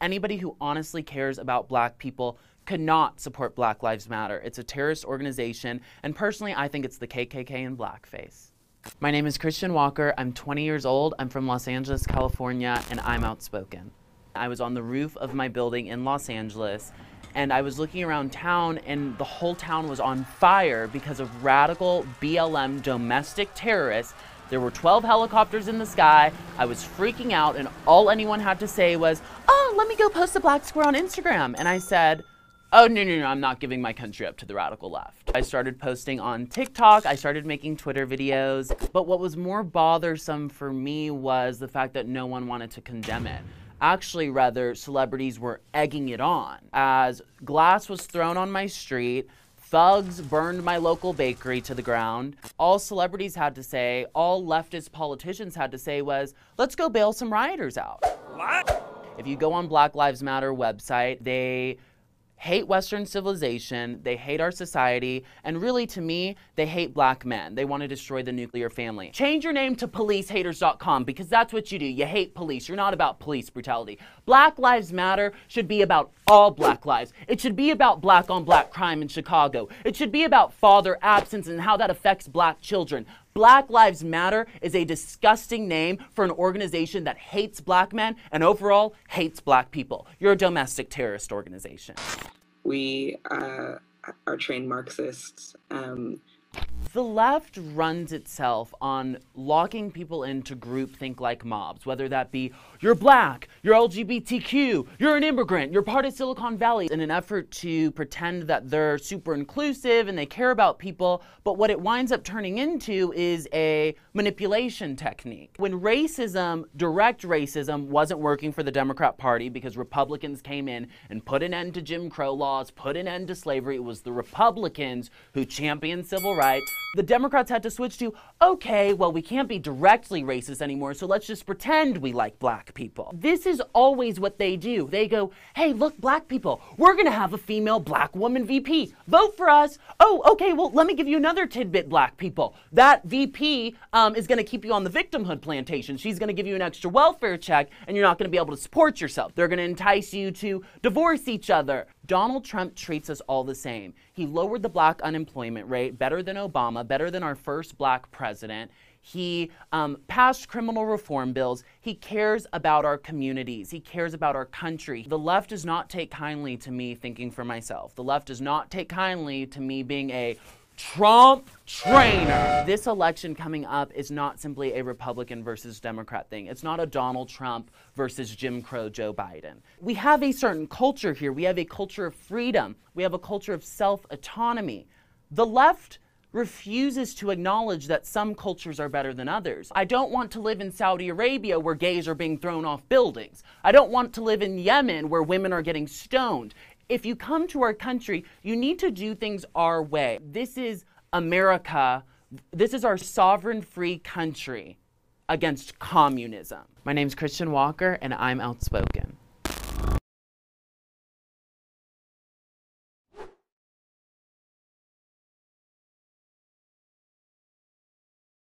Anybody who honestly cares about black people cannot support Black Lives Matter. It's a terrorist organization, and personally, I think it's the KKK in blackface. My name is Christian Walker. I'm 20 years old. I'm from Los Angeles, California, and I'm outspoken. I was on the roof of my building in Los Angeles, and I was looking around town, and the whole town was on fire because of radical BLM domestic terrorists. There were 12 helicopters in the sky. I was freaking out, and all anyone had to say was, Oh, let me go post a black square on Instagram. And I said, Oh, no, no, no, I'm not giving my country up to the radical left. I started posting on TikTok, I started making Twitter videos, but what was more bothersome for me was the fact that no one wanted to condemn it. Actually, rather, celebrities were egging it on. As glass was thrown on my street, thugs burned my local bakery to the ground, all celebrities had to say, all leftist politicians had to say was, let's go bail some rioters out. What? If you go on Black Lives Matter website, they hate Western civilization, they hate our society, and really to me, they hate black men. They want to destroy the nuclear family. Change your name to policehaters.com because that's what you do. You hate police. You're not about police brutality. Black Lives Matter should be about all black lives. It should be about black on black crime in Chicago. It should be about father absence and how that affects black children. Black Lives Matter is a disgusting name for an organization that hates black men and overall hates black people. You're a domestic terrorist organization. We uh, are trained Marxists. Um, the left runs itself on locking people into groupthink like mobs, whether that be you're black, you're LGBTQ, you're an immigrant, you're part of Silicon Valley, in an effort to pretend that they're super inclusive and they care about people. But what it winds up turning into is a manipulation technique. When racism, direct racism, wasn't working for the Democrat Party because Republicans came in and put an end to Jim Crow laws, put an end to slavery, it was the Republicans who championed civil rights. The Democrats had to switch to, okay, well, we can't be directly racist anymore, so let's just pretend we like black people. This is always what they do. They go, hey, look, black people, we're gonna have a female black woman VP. Vote for us. Oh, okay, well, let me give you another tidbit, black people. That VP um, is gonna keep you on the victimhood plantation. She's gonna give you an extra welfare check, and you're not gonna be able to support yourself. They're gonna entice you to divorce each other. Donald Trump treats us all the same. He lowered the black unemployment rate better than Obama, better than our first black president. He um, passed criminal reform bills. He cares about our communities. He cares about our country. The left does not take kindly to me thinking for myself. The left does not take kindly to me being a Trump trainer. This election coming up is not simply a Republican versus Democrat thing. It's not a Donald Trump versus Jim Crow Joe Biden. We have a certain culture here. We have a culture of freedom. We have a culture of self autonomy. The left refuses to acknowledge that some cultures are better than others. I don't want to live in Saudi Arabia where gays are being thrown off buildings. I don't want to live in Yemen where women are getting stoned. If you come to our country, you need to do things our way. This is America. This is our sovereign free country against communism. My name's Christian Walker and I'm outspoken.